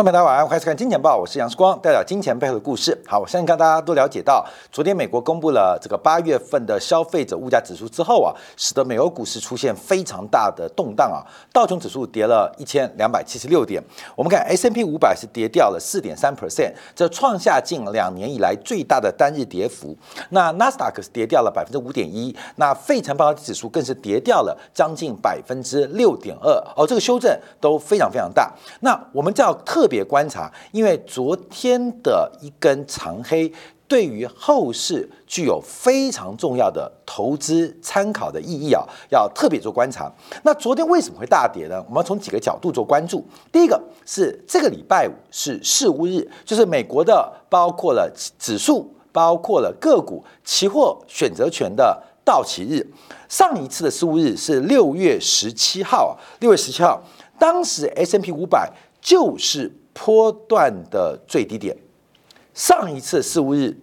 众朋友大家晚上欢迎收看《金钱报》，我是杨世光，带表金钱背后的故事。好，我相信刚大家都了解到，昨天美国公布了这个八月份的消费者物价指数之后啊，使得美国股市出现非常大的动荡啊，道琼指数跌了一千两百七十六点，我们看 S M P 五百是跌掉了四点三 percent，这创下近两年以来最大的单日跌幅。那纳斯达克是跌掉了百分之五点一，那费城半导体指数更是跌掉了将近百分之六点二，哦，这个修正都非常非常大。那我们叫特别观察，因为昨天的一根长黑，对于后市具有非常重要的投资参考的意义啊，要特别做观察。那昨天为什么会大跌呢？我们从几个角度做关注。第一个是这个礼拜五是事务日，就是美国的包括了指数、包括了个股、期货、选择权的到期日。上一次的事务日是六月十七号，六月十七号，当时 S M P 五百。就是波段的最低点，上一次四五日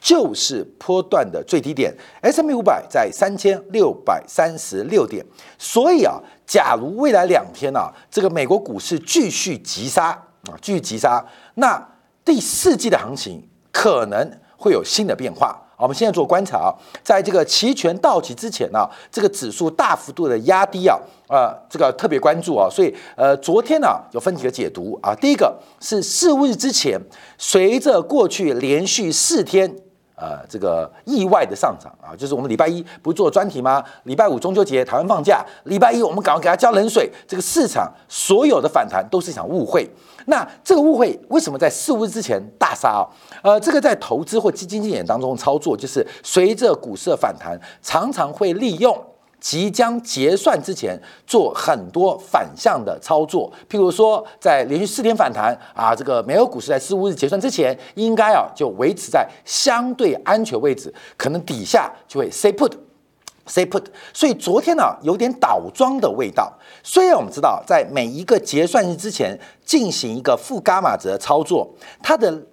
就是波段的最低点，S M P 五百在三千六百三十六点，所以啊，假如未来两天啊，这个美国股市继续急杀啊，继续急杀，那第四季的行情可能会有新的变化。我们现在做观察啊，在这个期权到期之前呢，这个指数大幅度的压低啊，呃，这个特别关注啊，所以呃，昨天呢有分几个解读啊，第一个是四五日之前，随着过去连续四天。呃，这个意外的上涨啊，就是我们礼拜一不做专题吗？礼拜五中秋节台湾放假，礼拜一我们赶快给他浇冷水。这个市场所有的反弹都是一场误会。那这个误会为什么在四五日之前大杀啊？呃，这个在投资或基金经理当中操作，就是随着股市的反弹，常常会利用。即将结算之前做很多反向的操作，譬如说在连续四天反弹啊，这个美国股市在四五日结算之前应该啊就维持在相对安全位置，可能底下就会 say put Say put。所以昨天呢有点倒装的味道。虽然我们知道在每一个结算日之前进行一个负伽马值操作，它的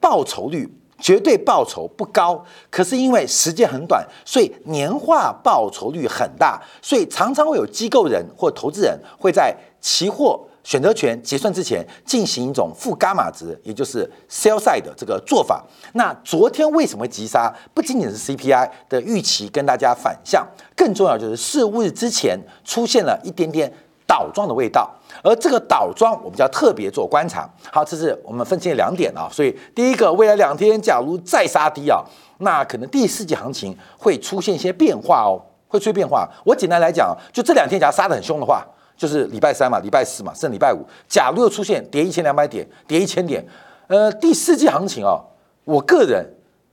报酬率。绝对报酬不高，可是因为时间很短，所以年化报酬率很大，所以常常会有机构人或投资人会在期货选择权结算之前进行一种负伽马值，也就是 sell side 的这个做法。那昨天为什么急杀？不仅仅是 CPI 的预期跟大家反向，更重要就是四五日之前出现了一点点。倒装的味道，而这个倒装我们就要特别做观察。好，这是我们分析的两点啊。所以第一个，未来两天假如再杀低啊，那可能第四季行情会出现一些变化哦，会出现变化。我简单来讲，就这两天假如杀得很凶的话，就是礼拜三嘛，礼拜四嘛，甚至礼拜五，假如又出现跌一千两百点，跌一千点，呃，第四季行情啊，我个人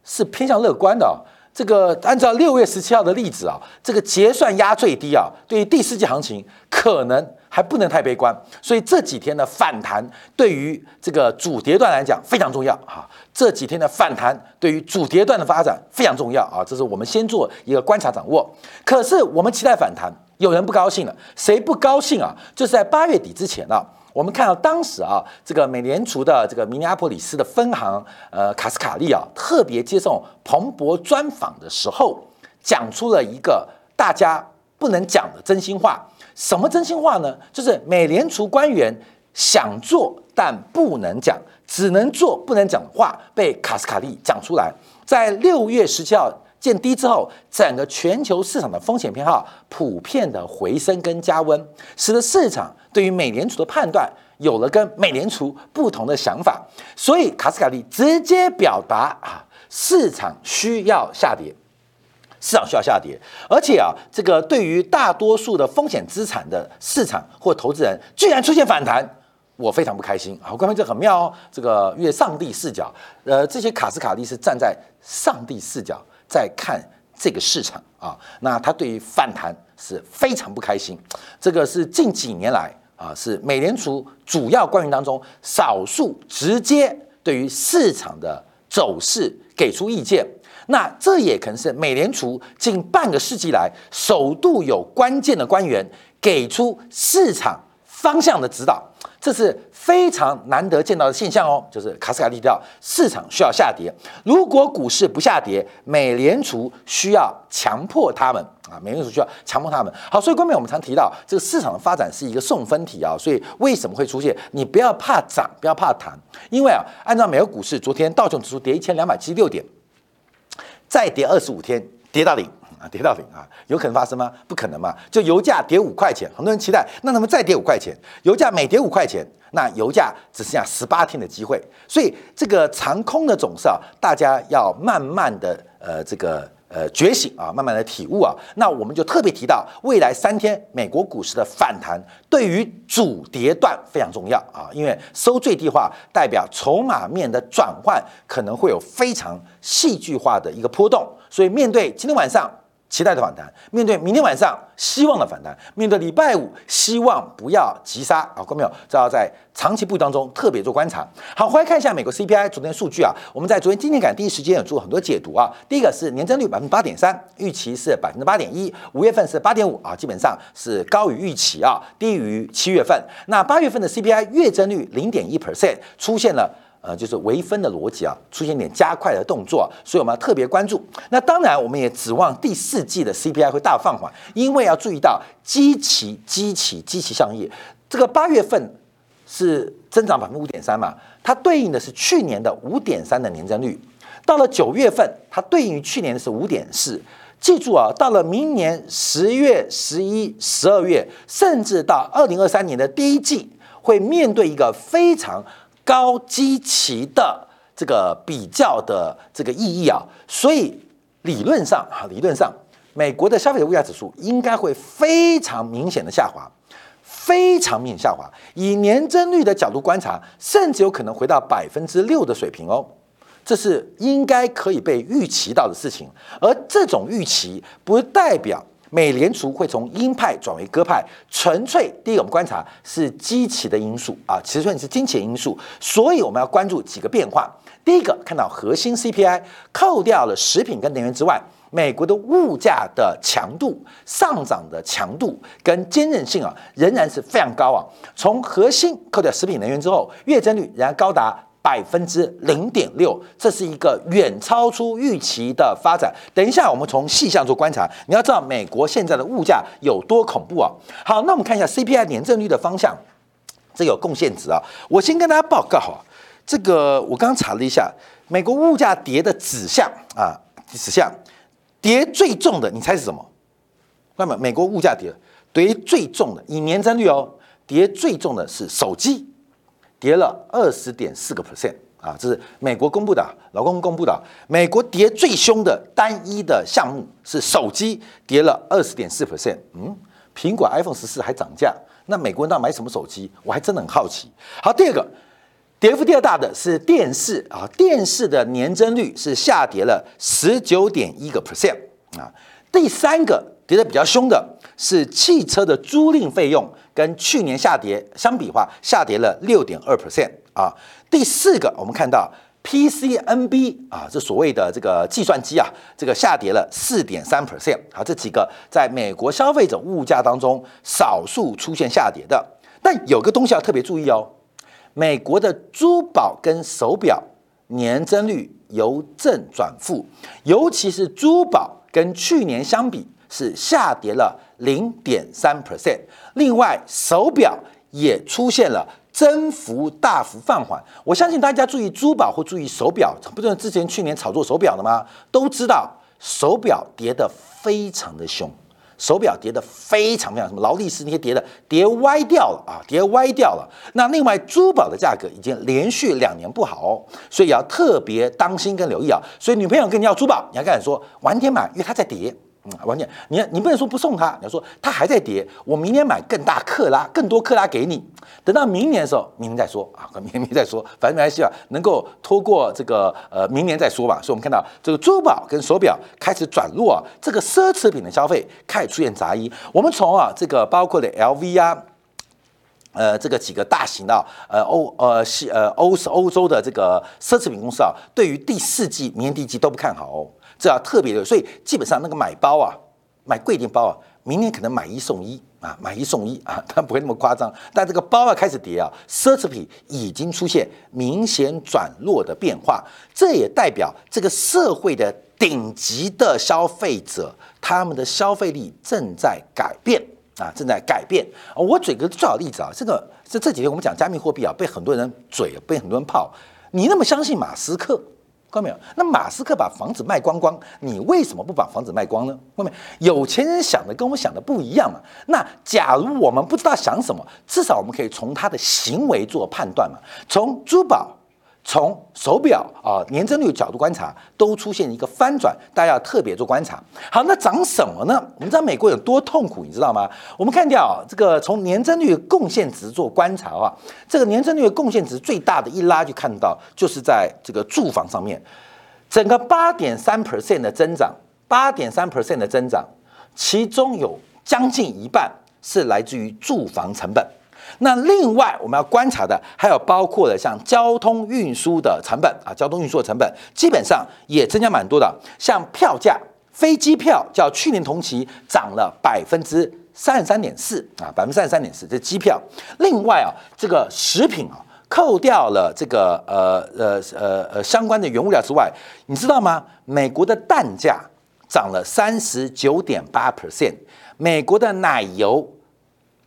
是偏向乐观的。这个按照六月十七号的例子啊，这个结算压最低啊，对于第四季行情可能还不能太悲观，所以这几天的反弹对于这个主跌段来讲非常重要啊。这几天的反弹对于主跌段的发展非常重要啊，这是我们先做一个观察掌握。可是我们期待反弹，有人不高兴了，谁不高兴啊？就是在八月底之前啊。我们看到当时啊，这个美联储的这个明尼阿波里斯的分行，呃，卡斯卡利啊，特别接受彭博专访的时候，讲出了一个大家不能讲的真心话。什么真心话呢？就是美联储官员想做但不能讲，只能做不能讲的话，被卡斯卡利讲出来。在六月十七号。见低之后，整个全球市场的风险偏好普遍的回升跟加温，使得市场对于美联储的判断有了跟美联储不同的想法，所以卡斯卡利直接表达啊，市场需要下跌，市场需要下跌，而且啊，这个对于大多数的风险资产的市场或投资人，居然出现反弹，我非常不开心啊！各位这很妙哦，这个因为上帝视角，呃，这些卡斯卡利是站在上帝视角。在看这个市场啊，那他对于反弹是非常不开心。这个是近几年来啊，是美联储主要官员当中少数直接对于市场的走势给出意见。那这也可能是美联储近半个世纪来首度有关键的官员给出市场方向的指导，这是非常难得见到的现象哦。就是卡斯卡利提到，市场需要下跌，如果股市不下跌，美联储需要强迫他们啊，美联储需要强迫他们。好，所以关面我们常提到，这个市场的发展是一个送分题啊，所以为什么会出现？你不要怕涨，不要怕弹，因为啊，按照美国股市昨天道琼指数跌一千两百七十六点，再跌二十五天，跌到零。啊，跌到零啊，有可能发生吗？不可能嘛！就油价跌五块钱，很多人期待，那他们再跌五块钱，油价每跌五块钱，那油价只剩下十八天的机会，所以这个长空的总是啊，大家要慢慢的呃这个呃觉醒啊，慢慢的体悟啊。那我们就特别提到，未来三天美国股市的反弹对于主跌段非常重要啊，因为收最低化代表筹码面的转换可能会有非常戏剧化的一个波动，所以面对今天晚上。期待的反弹，面对明天晚上希望的反弹，面对礼拜五希望不要急杀啊！看没有？这要在长期布局当中特别做观察。好，回来看一下美国 CPI 昨天数据啊，我们在昨天今天感第一时间有做很多解读啊。第一个是年增率百分之八点三，预期是百分之八点一，五月份是八点五啊，基本上是高于预期啊，低于七月份。那八月份的 CPI 月增率零点一 percent 出现了。呃，就是微分的逻辑啊，出现点加快的动作，所以我们要特别关注。那当然，我们也指望第四季的 CPI 会大放缓，因为要注意到基期、基期、基期效应。这个八月份是增长百分之五点三嘛，它对应的是去年的五点三的年增率。到了九月份，它对应于去年的是五点四。记住啊，到了明年十月、十一、十二月，甚至到二零二三年的第一季，会面对一个非常。高基期的这个比较的这个意义啊，所以理论上啊，理论上，美国的消费者物价指数应该会非常明显的下滑，非常明显下滑。以年增率的角度观察，甚至有可能回到百分之六的水平哦，这是应该可以被预期到的事情。而这种预期不代表。美联储会从鹰派转为鸽派，纯粹第一个我们观察是基期的因素啊，其实算是金钱因素，所以我们要关注几个变化。第一个看到核心 CPI 扣掉了食品跟能源之外，美国的物价的强度上涨的强度跟坚韧性啊，仍然是非常高啊。从核心扣掉食品能源之后，月增率仍然高达。百分之零点六，这是一个远超出预期的发展。等一下，我们从细项做观察。你要知道，美国现在的物价有多恐怖啊！好，那我们看一下 CPI 年增率的方向，这有贡献值啊。我先跟大家报告啊，这个我刚查了一下，美国物价跌的指向啊，指向跌最重的，你猜是什么？那么美国物价跌跌最重的，以年增率哦，跌最重的是手机。跌了二十点四个 percent 啊，这是美国公布的，劳工公布的。美国跌最凶的单一的项目是手机，跌了二十点四 percent。嗯，苹果 iPhone 十四还涨价，那美国人到底买什么手机？我还真的很好奇。好，第二个跌幅第二大的是电视啊，电视的年增率是下跌了十九点一个 percent 啊。第三个跌得比较凶的是汽车的租赁费用。跟去年下跌相比的话，下跌了六点二 percent 啊。第四个，我们看到 PCNB 啊，这所谓的这个计算机啊，这个下跌了四点三 percent 啊。这几个在美国消费者物价当中少数出现下跌的，但有个东西要特别注意哦，美国的珠宝跟手表年增率由正转负，尤其是珠宝跟去年相比是下跌了。零点三 percent，另外手表也出现了增幅大幅放缓。我相信大家注意珠宝或注意手表，不就是之前去年炒作手表的吗？都知道手表跌得非常的凶，手表跌得非常非常什么劳力士那些跌的跌歪掉了啊，跌歪掉了。那另外珠宝的价格已经连续两年不好哦，所以要特别当心跟留意啊。所以女朋友跟你要珠宝，你要跟她说晚点买，因为它在跌。嗯，完全，你你不能说不送他，你要说他还在跌，我明年买更大克拉，更多克拉给你，等到明年的时候，明年再说啊，明年再说，反正没关系啊，能够拖过这个呃明年再说吧。所以我们看到这个珠宝跟手表开始转弱啊，这个奢侈品的消费开始出现杂音。我们从啊这个包括的 LV 啊，呃这个几个大型的呃欧呃西呃欧是欧洲的这个奢侈品公司啊，对于第四季、明年第一季都不看好哦。这要特别的，所以基本上那个买包啊，买贵点包啊，明年可能买一送一啊，买一送一啊，但不会那么夸张。但这个包啊开始跌啊，奢侈品已经出现明显转弱的变化，这也代表这个社会的顶级的消费者，他们的消费力正在改变啊，正在改变。我举个最好例子啊，这个这这几天我们讲加密货币啊，被很多人嘴，被很多人泡。你那么相信马斯克？看到没有？那马斯克把房子卖光光，你为什么不把房子卖光呢？看到没有？有钱人想的跟我们想的不一样嘛。那假如我们不知道想什么，至少我们可以从他的行为做判断嘛。从珠宝。从手表啊年增率角度观察，都出现一个翻转，大家要特别做观察。好，那涨什么呢？我们知道美国有多痛苦，你知道吗？我们看掉这个从年增率贡献值做观察啊，这个年增率贡献值最大的一拉就看到，就是在这个住房上面，整个八点三 percent 的增长，八点三 percent 的增长，其中有将近一半是来自于住房成本。那另外我们要观察的还有包括了像交通运输的成本啊，交通运输的成本基本上也增加蛮多的。像票价，飞机票较去年同期涨了百分之三十三点四啊，百分之三十三点四，这机票。另外啊，这个食品啊，扣掉了这个呃呃呃呃相关的原物料之外，你知道吗？美国的蛋价涨了三十九点八 percent，美国的奶油。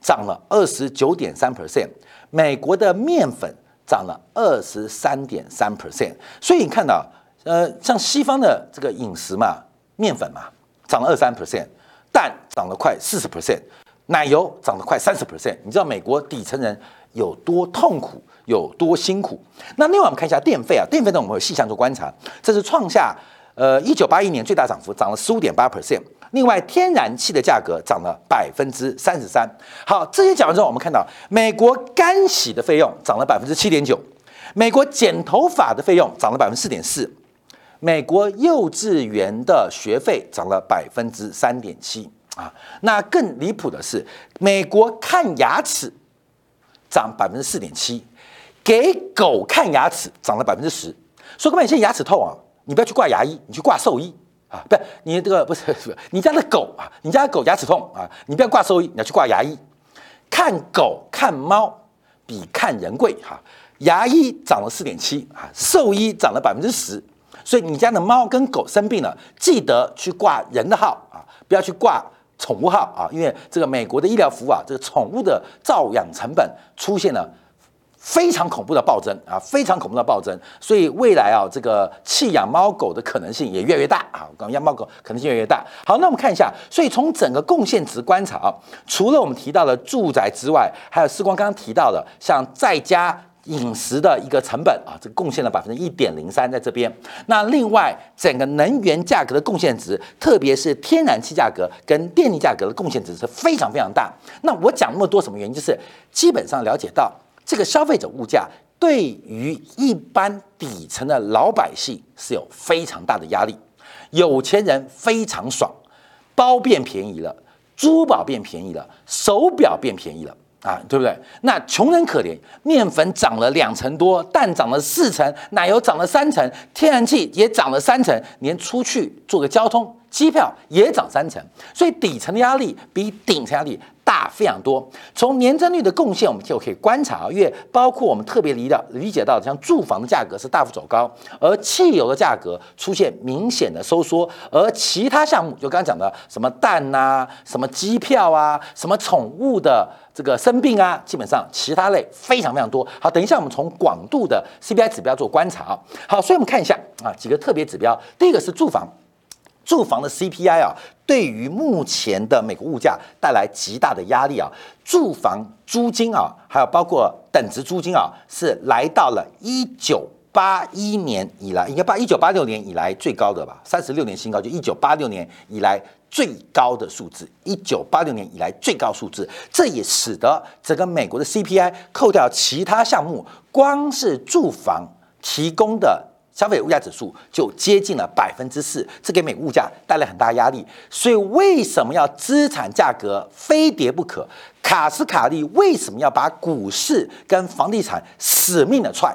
涨了二十九点三 percent，美国的面粉涨了二十三点三 percent，所以你看到，呃，像西方的这个饮食嘛，面粉嘛，涨了二三 percent，蛋涨了快四十 percent，奶油涨了快三十 percent，你知道美国底层人有多痛苦，有多辛苦？那另外我们看一下电费啊，电费呢我们有细项做观察，这是创下呃一九八一年最大涨幅，涨了十五点八 percent。另外，天然气的价格涨了百分之三十三。好，这些讲完之后，我们看到美国干洗的费用涨了百分之七点九，美国剪头发的费用涨了百分之四点四，美国幼稚园的学费涨了百分之三点七啊。那更离谱的是，美国看牙齿涨百分之四点七，给狗看牙齿涨了百分之十。所以各位，现在牙齿痛啊，你不要去挂牙医，你去挂兽医。啊，不是你这个不是不是你家的狗啊，你家的狗牙齿痛啊，你不要挂兽医，你要去挂牙医。看狗看猫比看人贵哈，牙医涨了四点七啊，兽医涨了百分之十，所以你家的猫跟狗生病了，记得去挂人的号啊，不要去挂宠物号啊，因为这个美国的医疗服务啊，这个宠物的照养成本出现了。非常恐怖的暴增啊，非常恐怖的暴增，所以未来啊，这个弃养猫狗的可能性也越来越大啊。我讲养猫狗可能性越来越大。好，那我们看一下，所以从整个贡献值观察啊，除了我们提到的住宅之外，还有时光刚刚提到的，像在家饮食的一个成本啊，这贡献了百分之一点零三在这边。那另外整个能源价格的贡献值，特别是天然气价格跟电力价格的贡献值是非常非常大。那我讲那么多什么原因？就是基本上了解到。这个消费者物价对于一般底层的老百姓是有非常大的压力，有钱人非常爽，包变便宜了，珠宝变便宜了，手表变便宜了啊，对不对？那穷人可怜，面粉涨了两成多，蛋涨了四成，奶油涨了三成，天然气也涨了三成，连出去做个交通。机票也涨三成，所以底层的压力比顶层压力大非常多。从年增率的贡献，我们就可以观察啊，因为包括我们特别理到理解到，像住房的价格是大幅走高，而汽油的价格出现明显的收缩，而其他项目就刚刚讲的什么蛋呐、什么机票啊、什么宠物的这个生病啊，基本上其他类非常非常多。好，等一下我们从广度的 CPI 指标做观察啊。好，所以我们看一下啊几个特别指标，第一个是住房。住房的 CPI 啊，对于目前的美国物价带来极大的压力啊。住房租金啊，还有包括等值租金啊，是来到了一九八一年以来，应该八一九八六年以来最高的吧，三十六年新高，就一九八六年以来最高的数字，一九八六年以来最高数字。这也使得整个美国的 CPI 扣掉其他项目，光是住房提供的。消费物价指数就接近了百分之四，这给美物价带来很大压力。所以为什么要资产价格非跌不可？卡斯卡利为什么要把股市跟房地产死命的踹？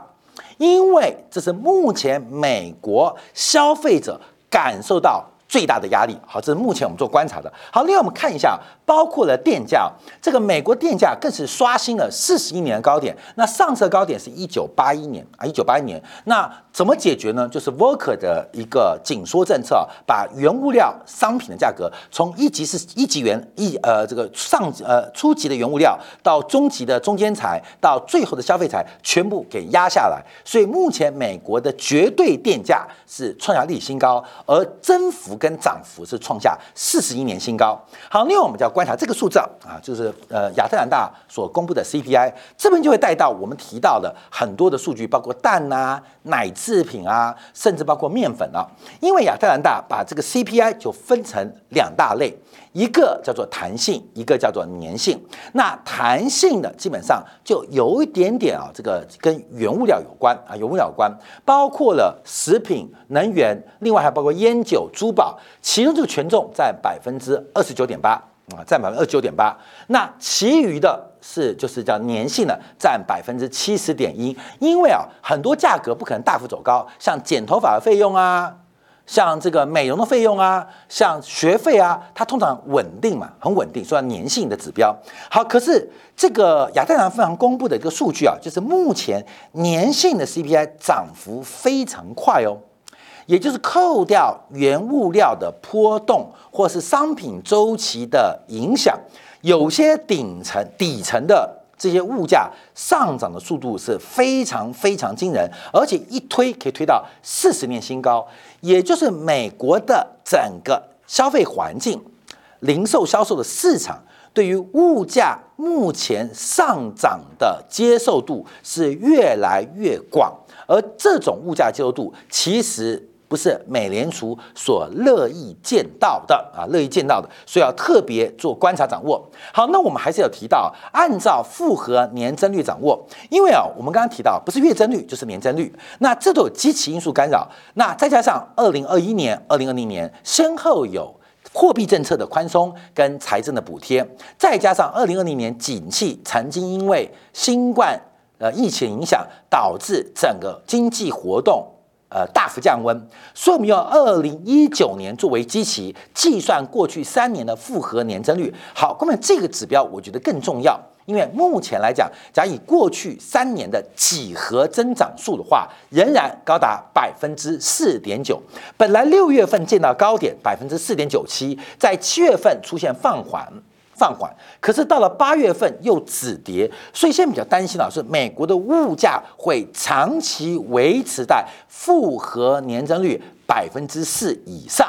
因为这是目前美国消费者感受到最大的压力。好，这是目前我们做观察的。好，另外我们看一下，包括了电价，这个美国电价更是刷新了四十一年的高点。那上次高点是一九八一年啊，一九八一年。那怎么解决呢？就是 Volker 的一个紧缩政策，把原物料商品的价格从一级是一级元一呃这个上呃初级的原物料到中级的中间材到最后的消费材全部给压下来。所以目前美国的绝对电价是创下历史新高，而增幅跟涨幅是创下四十一年新高。好，另外我们就要观察这个数字啊，就是呃亚特兰大所公布的 CPI，这边就会带到我们提到的很多的数据，包括蛋啊、奶制品啊，甚至包括面粉啊。因为亚特兰大把这个 CPI 就分成两大类。一个叫做弹性，一个叫做粘性。那弹性的基本上就有一点点啊，这个跟原物料有关啊，原物料有关，包括了食品、能源，另外还包括烟酒、珠宝，其中这个权重占百分之二十九点八啊，占百分之二十九点八。那其余的是就是叫粘性的，占百分之七十点一。因为啊，很多价格不可能大幅走高，像剪头发的费用啊。像这个美容的费用啊，像学费啊，它通常稳定嘛，很稳定，算粘性的指标。好，可是这个亚特兰分行公布的一个数据啊，就是目前粘性的 CPI 涨幅非常快哦，也就是扣掉原物料的波动或是商品周期的影响，有些顶层底层的。这些物价上涨的速度是非常非常惊人，而且一推可以推到四十年新高，也就是美国的整个消费环境、零售销售的市场对于物价目前上涨的接受度是越来越广，而这种物价接受度其实。不是美联储所乐意见到的啊，乐意见到的，所以要特别做观察掌握。好，那我们还是要提到，按照复合年增率掌握，因为啊，我们刚刚提到，不是月增率就是年增率，那这都有基期因素干扰。那再加上二零二一年、二零二零年先后有货币政策的宽松跟财政的补贴，再加上二零二零年景气曾经因为新冠呃疫情影响，导致整个经济活动。呃，大幅降温，所以我们用二零一九年作为基期计算过去三年的复合年增率。好，那么这个指标我觉得更重要，因为目前来讲，假以过去三年的几何增长数的话，仍然高达百分之四点九。本来六月份见到高点百分之四点九七，在七月份出现放缓。放缓，可是到了八月份又止跌，所以现在比较担心的是美国的物价会长期维持在复合年增率百分之四以上，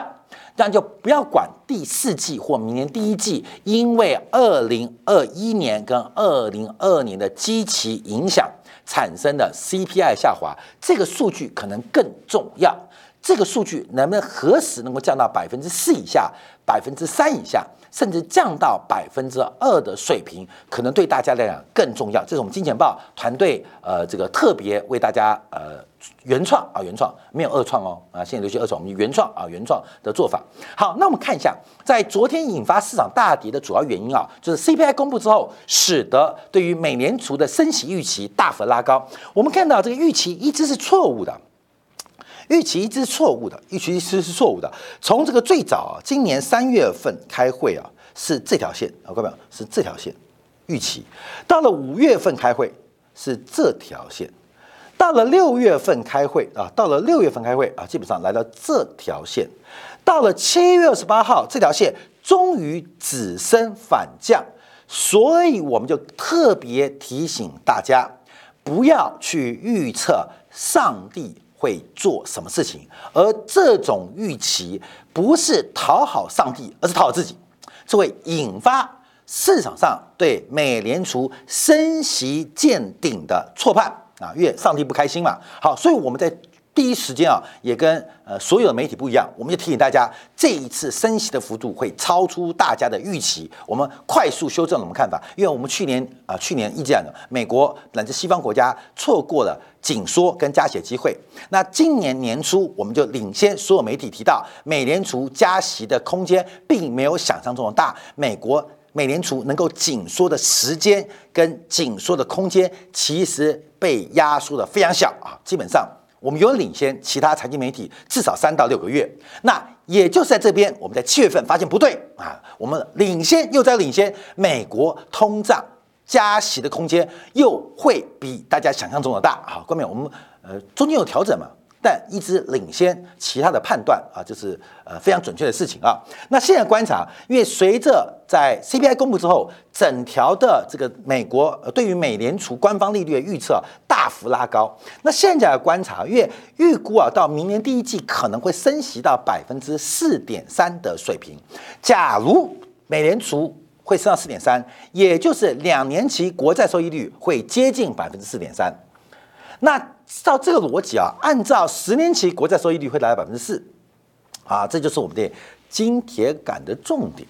但就不要管第四季或明年第一季，因为二零二一年跟二零二年的基期影响产生的 CPI 下滑，这个数据可能更重要。这个数据能不能何时能够降到百分之四以下、百分之三以下？甚至降到百分之二的水平，可能对大家来讲更重要。这是我们金钱豹团队呃，这个特别为大家呃原创啊，原创没有二创哦啊，现在流行二创，我们原创啊，原创的做法。好，那我们看一下，在昨天引发市场大跌的主要原因啊，就是 CPI 公布之后，使得对于美联储的升息预期大幅拉高。我们看到这个预期一直是错误的。预期一直是错误的，预期一直是错误的。从这个最早啊，今年三月份开会啊，是这条线啊，各位是这条线，预期。到了五月份开会是这条线，到了六月份开会啊，到了六月份开会啊，基本上来到这条线。到了七月二十八号，这条线终于止升反降，所以我们就特别提醒大家，不要去预测上帝。会做什么事情？而这种预期不是讨好上帝，而是讨好自己，这会引发市场上对美联储升息见顶的错判啊！因为上帝不开心嘛。好，所以我们在。第一时间啊，也跟呃所有的媒体不一样，我们就提醒大家，这一次升息的幅度会超出大家的预期。我们快速修正了我们看法，因为我们去年啊，去年一直讲的，美国乃至西方国家错过了紧缩跟加息机会。那今年年初，我们就领先所有媒体提到，美联储加息的空间并没有想象中的大。美国美联储能够紧缩的时间跟紧缩的空间，其实被压缩的非常小啊，基本上。我们有领先其他财经媒体至少三到六个月。那也就是在这边，我们在七月份发现不对啊，我们领先又在领先，美国通胀加息的空间又会比大家想象中的大。好，各位，我们呃中间有调整嘛？但一直领先其他的判断啊，就是呃非常准确的事情啊。那现在观察，因为随着在 CPI 公布之后，整条的这个美国对于美联储官方利率的预测大幅拉高。那现在的观察，因为预估啊，到明年第一季可能会升息到百分之四点三的水平。假如美联储会升到四点三，也就是两年期国债收益率会接近百分之四点三。那照这个逻辑啊，按照十年期国债收益率会达到百分之四，啊，这就是我们的金铁杆的重点。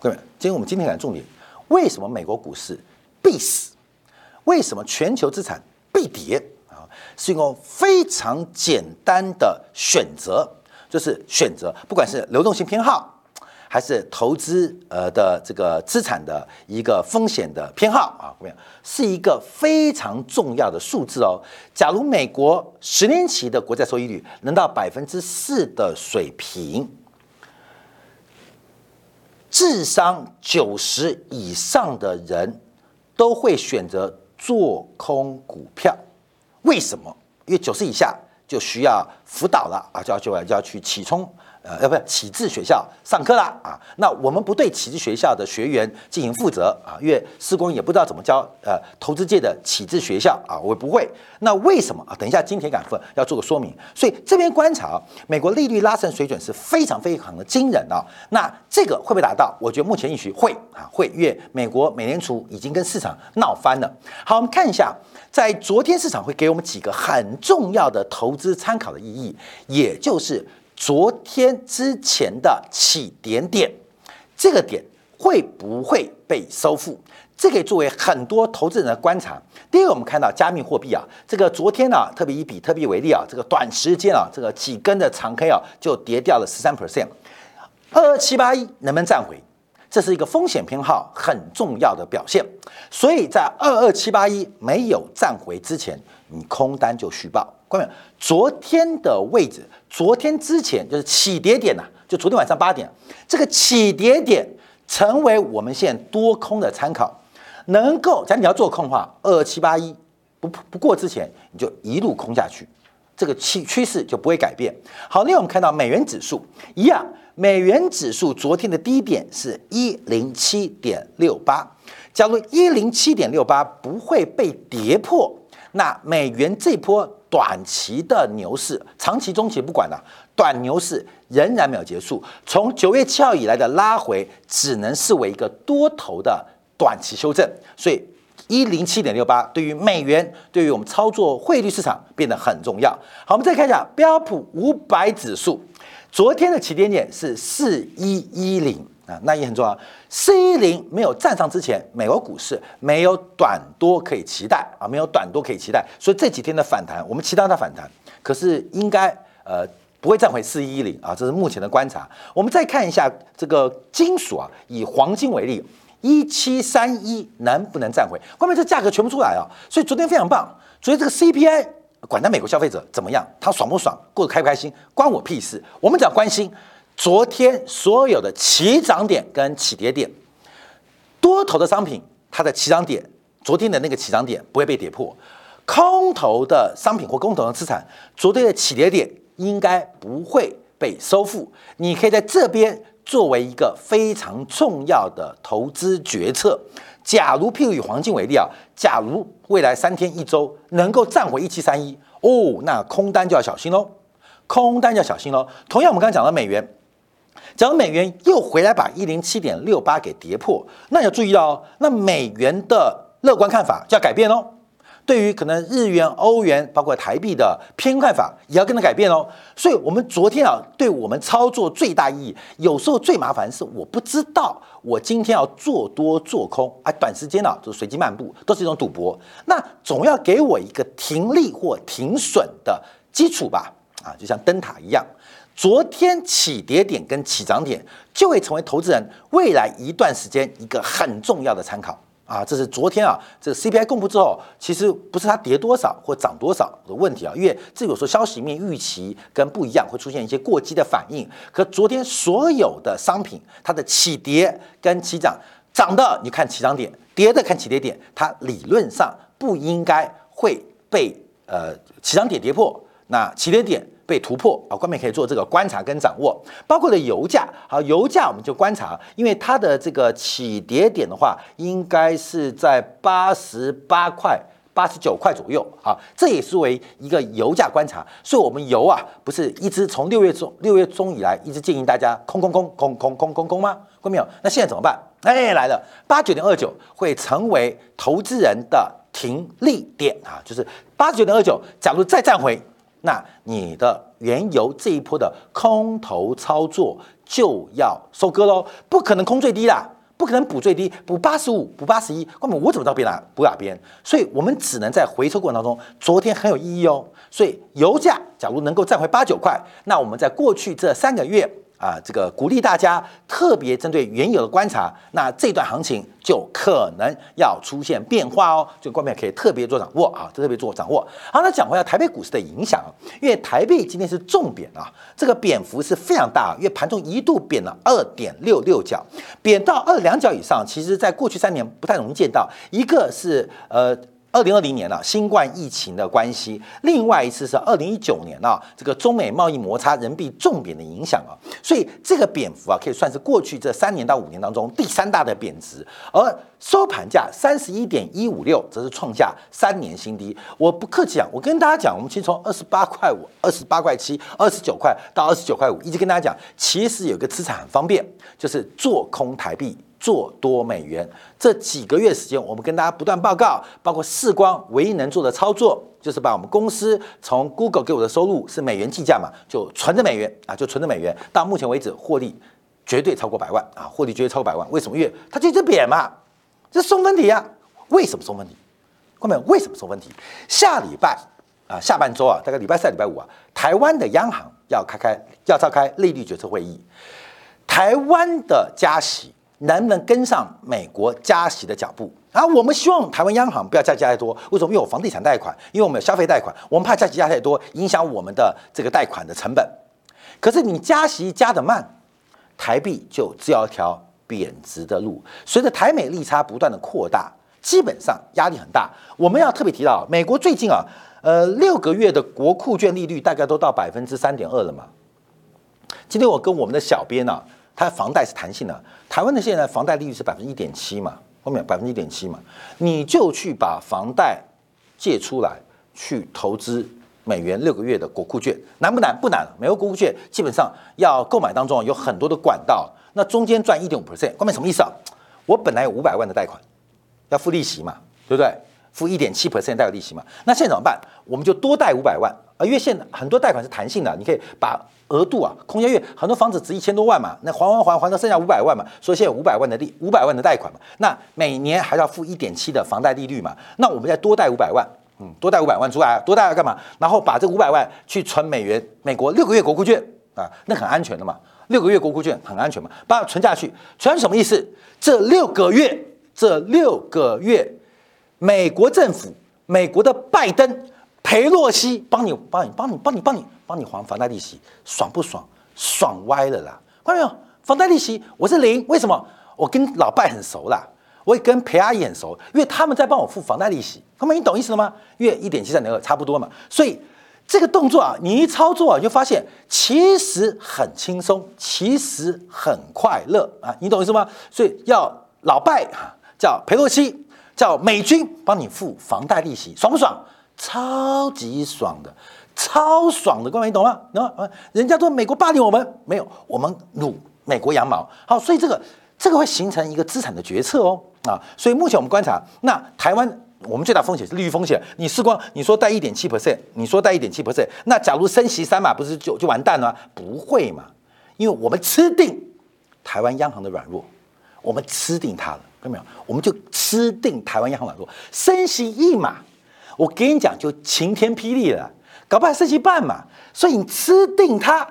各位，今天我们金铁杆重点，为什么美国股市必死？为什么全球资产必跌？啊，是一个非常简单的选择，就是选择，不管是流动性偏好。还是投资呃的这个资产的一个风险的偏好啊，是一个非常重要的数字哦。假如美国十年期的国债收益率能到百分之四的水平，智商九十以上的人都会选择做空股票。为什么？因为九十以下就需要辅导了啊，就要就要就要去起冲。呃，要不是启智学校上课啦啊！那我们不对启智学校的学员进行负责啊，因为施工也不知道怎么教呃投资界的启智学校啊，我不会。那为什么啊？等一下金铁杆份要做个说明。所以这边观察，美国利率拉升水准是非常非常的惊人啊。那这个会不会达到？我觉得目前预期会啊，会，因为美国美联储已经跟市场闹翻了。好，我们看一下，在昨天市场会给我们几个很重要的投资参考的意义，也就是。昨天之前的起点点，这个点会不会被收复？这可以作为很多投资人的观察。第一个，我们看到加密货币啊，这个昨天呢，特别以比特币为例啊，这个短时间啊，这个几根的长 K 啊，就跌掉了十三 percent。二二七八一能不能站回？这是一个风险偏好很重要的表现。所以在二二七八一没有站回之前，你空单就续报。各位，昨天的位置，昨天之前就是起跌点呐，就昨天晚上八点，这个起跌点成为我们现在多空的参考，能够，假如你要做空的话，二七八一不不过之前，你就一路空下去，这个趋趋势就不会改变。好，另外我们看到美元指数一样，美元指数昨天的低点是一零七点六八，假如一零七点六八不会被跌破，那美元这波。短期的牛市，长期、中期不管了，短牛市仍然没有结束。从九月七号以来的拉回，只能视为一个多头的短期修正。所以，一零七点六八对于美元，对于我们操作汇率市场变得很重要。好，我们再看一下标普五百指数，昨天的起点点是四一一零。啊，那也很重要。四一零没有站上之前，美国股市没有短多可以期待啊，没有短多可以期待。所以这几天的反弹，我们期待它反弹，可是应该呃不会站回四一零啊，这是目前的观察。我们再看一下这个金属啊，以黄金为例，一七三一能不能站回？后面这价格全部出来啊，所以昨天非常棒。所以这个 CPI 管他美国消费者怎么样，他爽不爽，过得开不开心，关我屁事。我们只要关心。昨天所有的起涨点跟起跌点，多头的商品它的起涨点，昨天的那个起涨点不会被跌破；空头的商品或空头的资产，昨天的起跌点应该不会被收复。你可以在这边作为一个非常重要的投资决策。假如譬如以黄金为例啊，假如未来三天一周能够站回一七三一哦，那空单就要小心喽，空单就要小心喽。同样，我们刚刚讲到美元。假如美元又回来把一零七点六八给跌破，那要注意到哦，那美元的乐观看法就要改变喽。对于可能日元、欧元，包括台币的偏看法，也要跟着改变哦。所以，我们昨天啊，对我们操作最大意义，有时候最麻烦是我不知道我今天要做多做空啊，短时间啊就随机漫步，都是一种赌博。那总要给我一个停利或停损的基础吧？啊，就像灯塔一样。昨天起跌点跟起涨点就会成为投资人未来一段时间一个很重要的参考。啊，这是昨天啊，这个 CPI 公布之后，其实不是它跌多少或涨多少的问题啊，因为这有时候消息面预期跟不一样，会出现一些过激的反应。可昨天所有的商品，它的起跌跟起涨，涨的你看起涨点，跌的看起跌点，它理论上不应该会被呃起涨点跌破，那起跌点。被突破啊，官媒可以做这个观察跟掌握，包括了油价。好，油价我们就观察，因为它的这个起跌点的话，应该是在八十八块、八十九块左右啊，这也是为一个油价观察。所以，我们油啊，不是一直从六月中六月中以来一直建议大家空空空空空空空空吗？看没有？那现在怎么办？哎，来了，八九点二九会成为投资人的停利点啊，就是八十九点二九，假如再站回。那你的原油这一波的空头操作就要收割喽，不可能空最低啦，不可能补最低，补八十五，补八十一，根本我怎么到边哪补哪边？所以我们只能在回抽过程当中，昨天很有意义哦。所以油价假如能够站回八九块，那我们在过去这三个月。啊，这个鼓励大家特别针对原有的观察，那这段行情就可能要出现变化哦，这个观众可以特别做掌握啊，特别做掌握。好，那讲回来台北股市的影响，因为台北今天是重贬啊，这个贬幅是非常大，因为盘中一度贬了二点六六角，贬到二两角以上，其实在过去三年不太容易见到，一个是呃。二零二零年了，新冠疫情的关系；另外一次是二零一九年啊，这个中美贸易摩擦、人民币重贬的影响啊，所以这个贬幅啊，可以算是过去这三年到五年当中第三大的贬值。而收盘价三十一点一五六，则是创下三年新低。我不客气啊，我跟大家讲，我们其实从二十八块五、二十八块七、二十九块到二十九块五，一直跟大家讲，其实有个资产很方便，就是做空台币。做多美元，这几个月时间，我们跟大家不断报告，包括视光唯一能做的操作，就是把我们公司从 Google 给我的收入是美元计价嘛，就存着美元啊，就存着美元，到目前为止获利绝对超过百万啊，获利绝对超过百万。为什么？因为它就一直贬嘛，这送分题啊。为什么送分题？后面为什么送分题？下礼拜啊，下半周啊，大概礼拜三、礼拜五啊，台湾的央行要开开要召开利率决策会议，台湾的加息。能不能跟上美国加息的脚步？啊，我们希望台湾央行不要加加太多。为什么？因为有房地产贷款，因为我们有消费贷款，我们怕加息加太多，影响我们的这个贷款的成本。可是你加息加得慢，台币就只有一条贬值的路。随着台美利差不断的扩大，基本上压力很大。我们要特别提到，美国最近啊，呃，六个月的国库券利率大概都到百分之三点二了嘛。今天我跟我们的小编呢。它的房贷是弹性的，台湾的现在房贷利率是百分之一点七嘛，后面百分之一点七嘛，你就去把房贷借出来去投资美元六个月的国库券，难不难？不难。美国国库券基本上要购买当中有很多的管道，那中间赚一点五 percent，关键什么意思啊？我本来有五百万的贷款，要付利息嘛，对不对？付一点七 percent 贷款利息嘛，那现在怎么办？我们就多贷五百万啊，因为现在很多贷款是弹性的，你可以把额度啊空间越很多房子值一千多万嘛，那还还还还到剩下五百万嘛，所以现在五百万的利五百万的贷款嘛，那每年还要付一点七的房贷利率嘛，那我们再多贷五百万，嗯，多贷五百万出来，多贷要干嘛？然后把这五百万去存美元，美国六个月国库券啊，那很安全的嘛，六个月国库券很安全嘛，把它存下去，存什么意思？这六个月，这六个月。美国政府，美国的拜登、裴洛西帮你、帮你、帮你、帮你、帮你、帮你还房贷利息，爽不爽？爽歪了啦！看到没有？房贷利息我是零，为什么？我跟老拜很熟啦，我也跟裴阿姨很熟，因为他们在帮我付房贷利息。他们你懂意思了吗？因为一点七三点二差不多嘛，所以这个动作啊，你一操作啊，就发现其实很轻松，其实很快乐啊，你懂意思吗？所以要老拜啊，叫裴洛西。叫美军帮你付房贷利息，爽不爽？超级爽的，超爽的，各位你懂吗？懂吗？人家说美国霸凌我们，没有，我们努美国羊毛。好，所以这个这个会形成一个资产的决策哦啊。所以目前我们观察，那台湾我们最大风险是利率风险。你试光你说贷一点七 percent，你说贷一点七 percent，那假如升息三码，不是就就完蛋了？不会嘛，因为我们吃定台湾央行的软弱，我们吃定它了。看到没有？我们就吃定台湾央行软弱，升息一码，我跟你讲就晴天霹雳了，搞不好升息半嘛，所以你吃定它，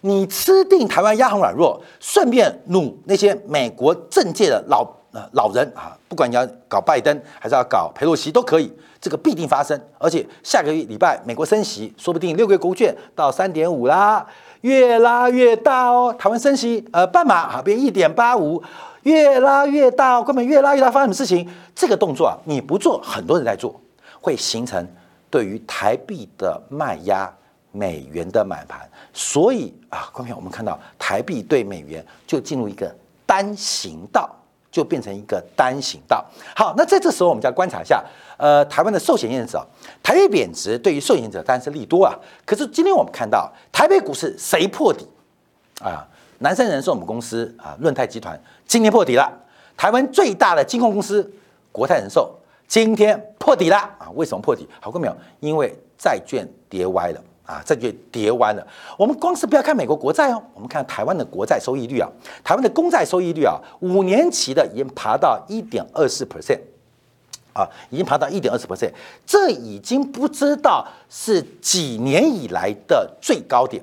你吃定台湾央行软弱，顺便努那些美国政界的老呃老人啊，不管你要搞拜登还是要搞佩洛西都可以，这个必定发生。而且下个月礼拜美国升息，说不定六个月国券到三点五啦，越拉越大哦。台湾升息呃半码啊变一点八五，越拉越大哦，根本越拉越大，发生什么事情？这个动作啊你不做，很多人在做，会形成对于台币的卖压。美元的买盘，所以啊，刚才我们看到台币对美元就进入一个单行道，就变成一个单行道。好，那在这时候我们就要观察一下，呃，台湾的寿险业者，台币贬值对于寿险者当然是利多啊。可是今天我们看到台北股市谁破底啊？南山人寿我们公司啊，润泰集团今天破底了。台湾最大的金控公司国泰人寿今天破底了啊？为什么破底？好过没有？因为债券跌歪了。啊，这就跌弯了。我们光是不要看美国国债哦，我们看台湾的国债收益率啊，台湾的公债收益率啊，五年期的已经爬到一点二四 percent，啊，已经爬到一点二四 percent，这已经不知道是几年以来的最高点，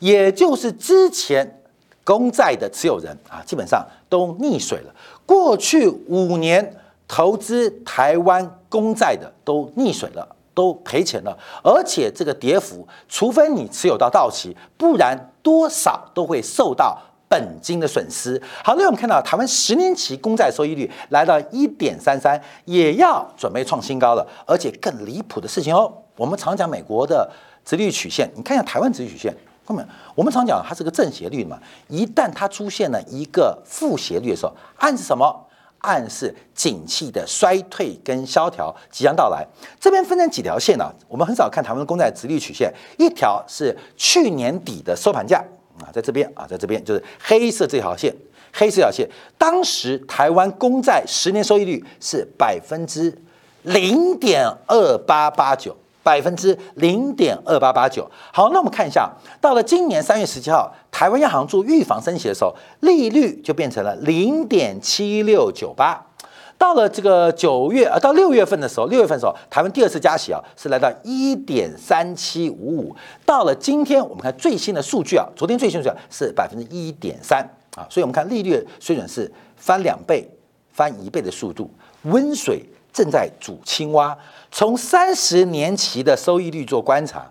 也就是之前公债的持有人啊，基本上都溺水了。过去五年投资台湾公债的都溺水了。都赔钱了，而且这个跌幅，除非你持有到到期，不然多少都会受到本金的损失。好，那我们看到台湾十年期公债收益率来到一点三三，也要准备创新高了。而且更离谱的事情哦，我们常讲美国的直率曲线，你看一下台湾直率曲线，后面我们常讲它是个正斜率嘛，一旦它出现了一个负斜率的时候，暗示什么？暗示景气的衰退跟萧条即将到来。这边分成几条线呢？我们很少看台湾的公债直率曲线，一条是去年底的收盘价啊，在这边啊，在这边就是黑色这条线，黑色这条线，当时台湾公债十年收益率是百分之零点二八八九。百分之零点二八八九。好，那我们看一下，到了今年三月十七号，台湾央行做预防升息的时候，利率就变成了零点七六九八。到了这个九月，呃，到六月份的时候，六月份的时候，台湾第二次加息啊，是来到一点三七五五。到了今天，我们看最新的数据啊，昨天最新数据是百分之一点三啊，所以我们看利率水准是翻两倍、翻一倍的速度，温水。正在煮青蛙。从三十年期的收益率做观察，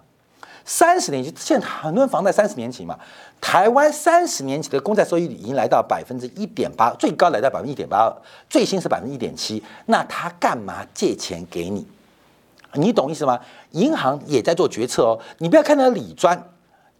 三十年期现在很多人房贷三十年期嘛，台湾三十年期的公债收益率已经来到百分之一点八，最高来到百分之一点八，最新是百分之一点七。那他干嘛借钱给你？你懂意思吗？银行也在做决策哦。你不要看到李专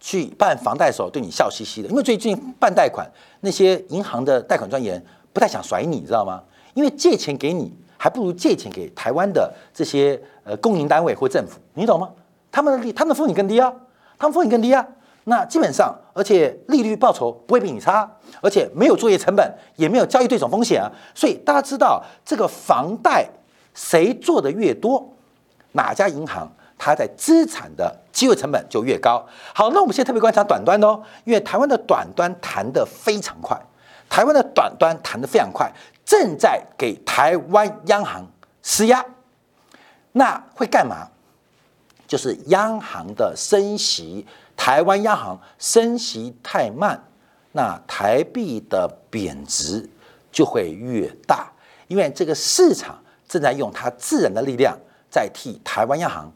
去办房贷的时候对你笑嘻嘻的，因为最近办贷款那些银行的贷款专员不太想甩你，知道吗？因为借钱给你。还不如借钱给台湾的这些呃供应单位或政府，你懂吗？他们的利，他们的风险更低啊，他们风险更低啊。那基本上，而且利率报酬不会比你差，而且没有作业成本，也没有交易对手风险啊。所以大家知道，这个房贷谁做的越多，哪家银行它在资产的机会成本就越高。好，那我们现在特别观察短端哦，因为台湾的短端弹得非常快，台湾的短端弹得非常快。正在给台湾央行施压，那会干嘛？就是央行的升息，台湾央行升息太慢，那台币的贬值就会越大，因为这个市场正在用它自然的力量在替台湾央行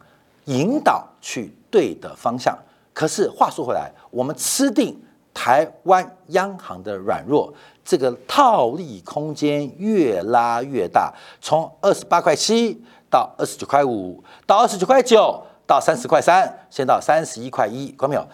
引导去对的方向。可是话说回来，我们吃定台湾央行的软弱。这个套利空间越拉越大，从二十八块七到二十九块五，到二十九块九，到三十块三，先到三十一块一，看到没有？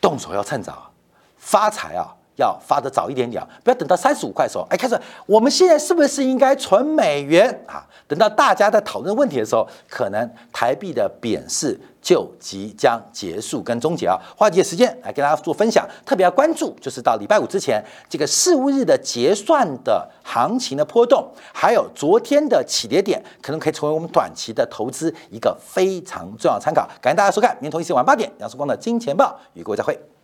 动手要趁早，发财啊！要发的早一点点，不要等到三十五块的时候，哎，开始，我们现在是不是应该存美元啊？等到大家在讨论问题的时候，可能台币的贬势就即将结束跟终结啊。花几些时间来跟大家做分享，特别要关注就是到礼拜五之前这个事务日的结算的行情的波动，还有昨天的起跌点，可能可以成为我们短期的投资一个非常重要参考。感谢大家收看，明天同一时间晚八点，杨树光的金钱豹与各位再会。